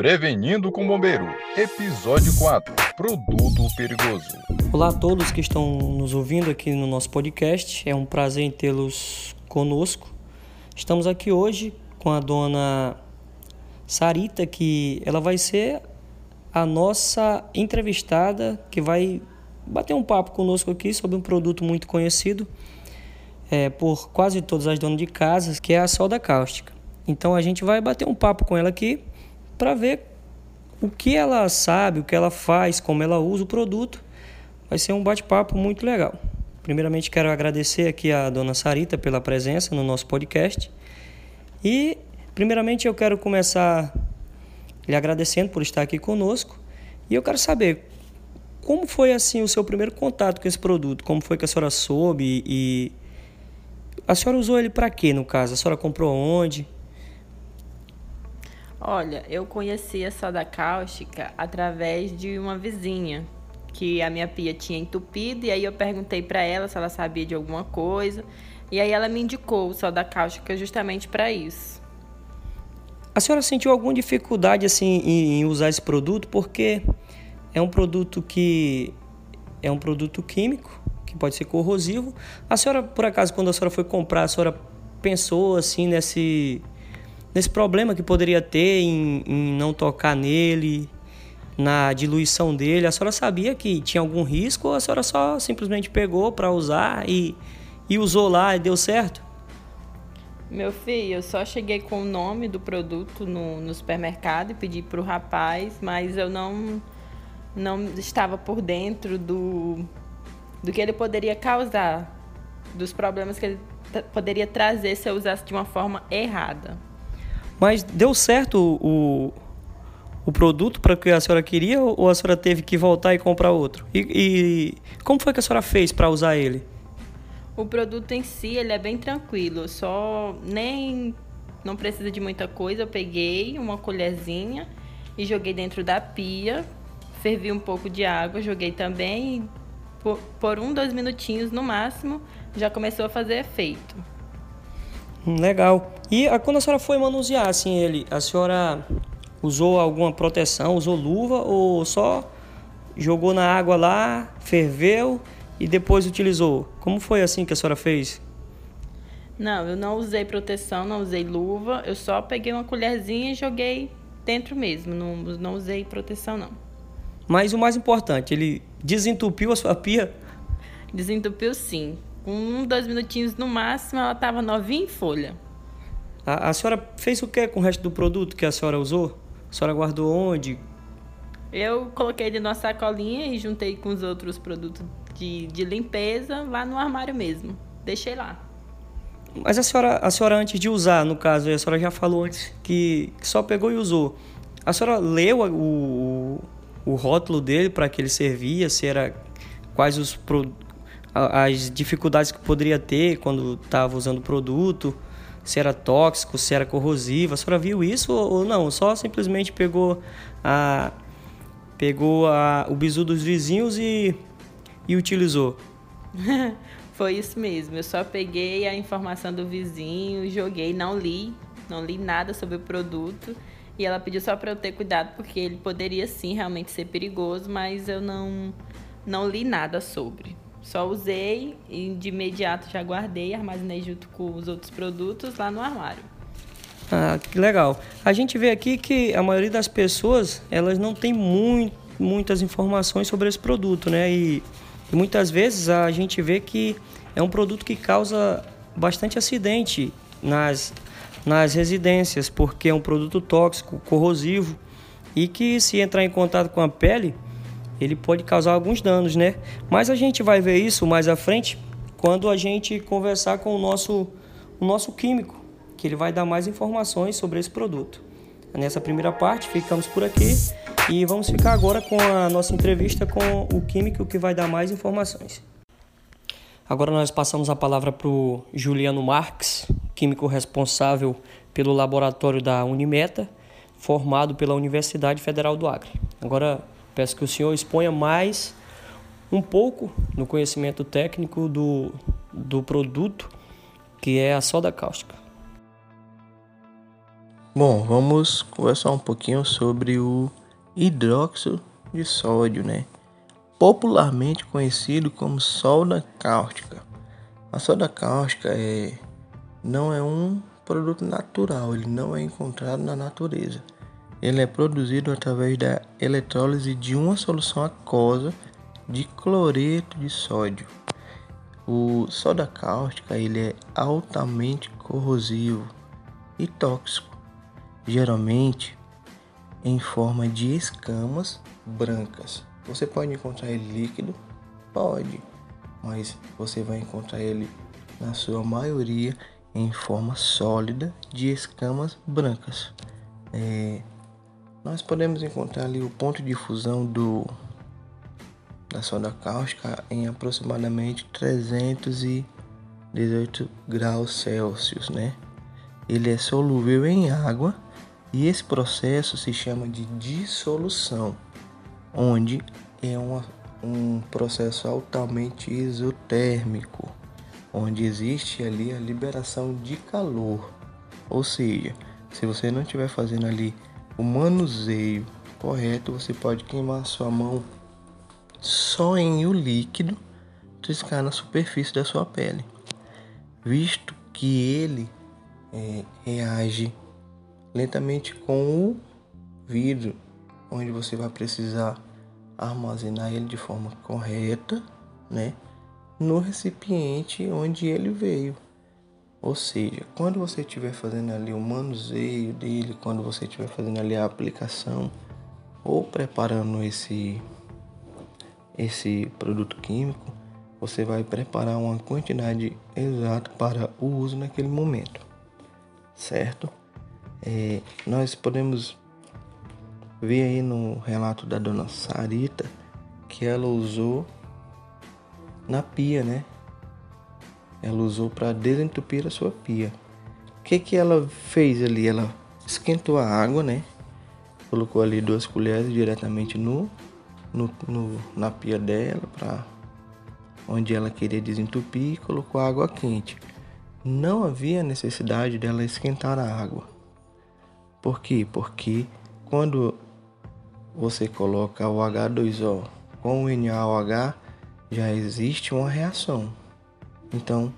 Prevenindo com Bombeiro, Episódio 4 Produto Perigoso. Olá a todos que estão nos ouvindo aqui no nosso podcast, é um prazer tê-los conosco. Estamos aqui hoje com a dona Sarita, que ela vai ser a nossa entrevistada que vai bater um papo conosco aqui sobre um produto muito conhecido é, por quase todas as donas de casas, que é a solda cáustica. Então a gente vai bater um papo com ela aqui para ver o que ela sabe, o que ela faz, como ela usa o produto. Vai ser um bate-papo muito legal. Primeiramente quero agradecer aqui a dona Sarita pela presença no nosso podcast. E primeiramente eu quero começar lhe agradecendo por estar aqui conosco. E eu quero saber como foi assim o seu primeiro contato com esse produto, como foi que a senhora soube e a senhora usou ele para quê, no caso? A senhora comprou onde? Olha, eu conheci a soda cáustica através de uma vizinha que a minha pia tinha entupido e aí eu perguntei para ela se ela sabia de alguma coisa e aí ela me indicou o soda cáustica justamente para isso. A senhora sentiu alguma dificuldade assim em usar esse produto porque é um produto que é um produto químico que pode ser corrosivo. A senhora, por acaso, quando a senhora foi comprar, a senhora pensou assim nesse, nesse problema que poderia ter em, em não tocar nele, na diluição dele? A senhora sabia que tinha algum risco ou a senhora só simplesmente pegou para usar e, e usou lá e deu certo? Meu filho, eu só cheguei com o nome do produto no, no supermercado e pedi para o rapaz, mas eu não, não estava por dentro do, do que ele poderia causar, dos problemas que ele poderia trazer se eu usasse de uma forma errada. Mas deu certo o, o produto para o que a senhora queria ou a senhora teve que voltar e comprar outro? E, e como foi que a senhora fez para usar ele? O produto em si ele é bem tranquilo, só nem não precisa de muita coisa. Eu peguei uma colherzinha e joguei dentro da pia, fervi um pouco de água, joguei também por, por um, dois minutinhos no máximo, já começou a fazer efeito. Hum, legal. E a, quando a senhora foi manusear assim ele, a senhora usou alguma proteção, usou luva ou só jogou na água lá, ferveu e depois utilizou? Como foi assim que a senhora fez? Não, eu não usei proteção, não usei luva, eu só peguei uma colherzinha e joguei dentro mesmo, não, não usei proteção não. Mas o mais importante, ele desentupiu a sua pia? Desentupiu sim. Um, dois minutinhos no máximo, ela estava novinha em folha. A, a senhora fez o que com o resto do produto que a senhora usou? A senhora guardou onde? Eu coloquei dentro de uma sacolinha e juntei com os outros produtos de, de limpeza lá no armário mesmo. Deixei lá. Mas a senhora, a senhora antes de usar, no caso, a senhora já falou antes que, que só pegou e usou. A senhora leu o, o rótulo dele para que ele servia, se era quais os as dificuldades que poderia ter quando estava usando o produto, se era tóxico, se era corrosivo. A senhora viu isso ou não? Só simplesmente pegou a pegou a, o bizu dos vizinhos e, e utilizou? Foi isso mesmo. Eu só peguei a informação do vizinho, joguei, não li, não li nada sobre o produto e ela pediu só para eu ter cuidado porque ele poderia sim realmente ser perigoso, mas eu não não li nada sobre. Só usei e de imediato já guardei armazenei junto com os outros produtos lá no armário. Ah, que legal. A gente vê aqui que a maioria das pessoas, elas não tem muito, muitas informações sobre esse produto, né? E, e muitas vezes a gente vê que é um produto que causa bastante acidente nas nas residências, porque é um produto tóxico, corrosivo e que se entrar em contato com a pele, ele pode causar alguns danos, né? Mas a gente vai ver isso mais à frente quando a gente conversar com o nosso, o nosso químico, que ele vai dar mais informações sobre esse produto. Nessa primeira parte, ficamos por aqui e vamos ficar agora com a nossa entrevista com o químico que vai dar mais informações. Agora nós passamos a palavra para o Juliano Marques, químico responsável pelo laboratório da Unimeta, formado pela Universidade Federal do Acre. Agora peço que o senhor exponha mais um pouco no conhecimento técnico do, do produto que é a soda cáustica. Bom, vamos conversar um pouquinho sobre o hidróxido de sódio, né? Popularmente conhecido como soda cáustica. A soda cáustica é, não é um produto natural, ele não é encontrado na natureza. Ele é produzido através da eletrólise de uma solução aquosa de cloreto de sódio. O soda cáustica ele é altamente corrosivo e tóxico geralmente em forma de escamas brancas. Você pode encontrar ele líquido? Pode, mas você vai encontrar ele na sua maioria em forma sólida de escamas brancas. É, nós podemos encontrar ali o ponto de fusão do da soda cáustica em aproximadamente 318 graus Celsius, né? Ele é solúvel em água e esse processo se chama de dissolução, onde é uma, um processo altamente isotérmico, onde existe ali a liberação de calor. Ou seja, se você não estiver fazendo ali o manuseio correto, você pode queimar sua mão só em o líquido triscar na superfície da sua pele, visto que ele é, reage lentamente com o vidro, onde você vai precisar armazenar ele de forma correta, né? No recipiente onde ele veio. Ou seja, quando você estiver fazendo ali o manuseio dele, quando você estiver fazendo ali a aplicação ou preparando esse esse produto químico, você vai preparar uma quantidade exata para o uso naquele momento, certo? É, nós podemos ver aí no relato da dona Sarita que ela usou na pia, né? Ela usou para desentupir a sua pia. O que que ela fez ali? Ela esquentou a água, né? Colocou ali duas colheres diretamente no, no, no na pia dela para onde ela queria desentupir e colocou água quente. Não havia necessidade dela esquentar a água. Por quê? Porque quando você coloca o H2O com o NaOH, já existe uma reação. Então,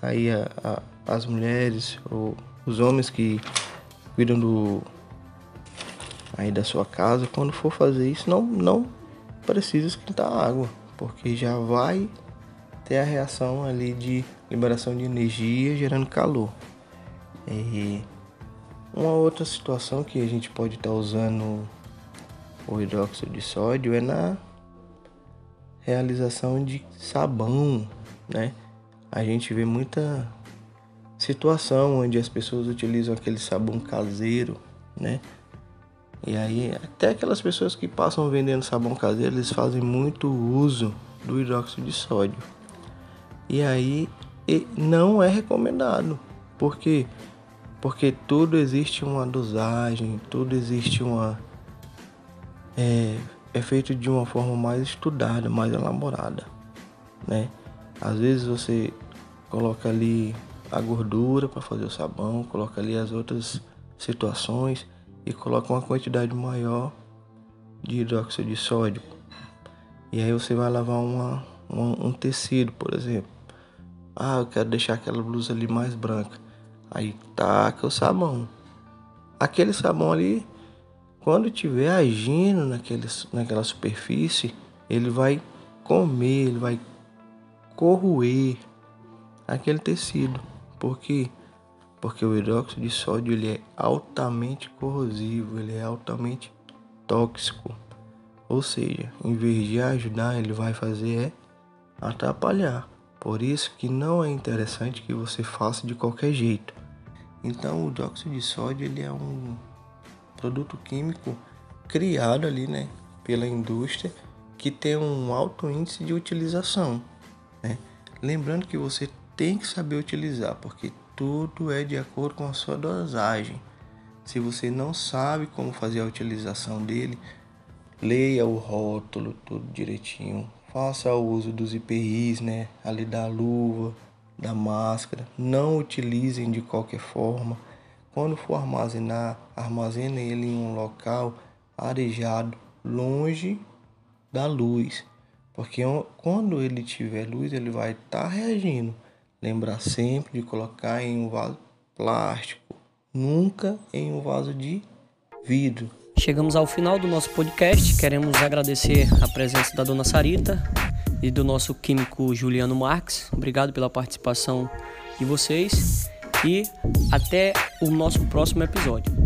aí a, a, as mulheres ou os homens que cuidam do aí da sua casa, quando for fazer isso, não não precisa esquentar a água, porque já vai ter a reação ali de liberação de energia gerando calor. E uma outra situação que a gente pode estar tá usando o hidróxido de sódio é na realização de sabão, né? A gente vê muita situação onde as pessoas utilizam aquele sabão caseiro, né? E aí até aquelas pessoas que passam vendendo sabão caseiro, eles fazem muito uso do hidróxido de sódio. E aí não é recomendado, porque porque tudo existe uma dosagem, tudo existe uma. É, é feito de uma forma mais estudada, mais elaborada, né? Às vezes você coloca ali a gordura para fazer o sabão, coloca ali as outras situações e coloca uma quantidade maior de hidróxido de sódio. E aí você vai lavar uma, uma, um tecido, por exemplo. Ah, eu quero deixar aquela blusa ali mais branca. Aí taca o sabão. Aquele sabão ali, quando estiver agindo naquele, naquela superfície, ele vai comer, ele vai corroer aquele tecido. Por quê? Porque o hidróxido de sódio ele é altamente corrosivo, ele é altamente tóxico. Ou seja, em vez de ajudar, ele vai fazer é atrapalhar. Por isso que não é interessante que você faça de qualquer jeito. Então o dióxido de sódio ele é um produto químico criado ali, né, pela indústria que tem um alto índice de utilização. Né? Lembrando que você tem que saber utilizar, porque tudo é de acordo com a sua dosagem. Se você não sabe como fazer a utilização dele, leia o rótulo tudo direitinho, faça o uso dos IPIs, né? Ali da luva, da máscara. Não utilizem de qualquer forma. Quando for armazenar, armazene ele em um local arejado, longe da luz, porque quando ele tiver luz, ele vai estar tá reagindo. Lembrar sempre de colocar em um vaso plástico, nunca em um vaso de vidro. Chegamos ao final do nosso podcast. Queremos agradecer a presença da dona Sarita e do nosso químico Juliano Marques. Obrigado pela participação de vocês e até o nosso próximo episódio.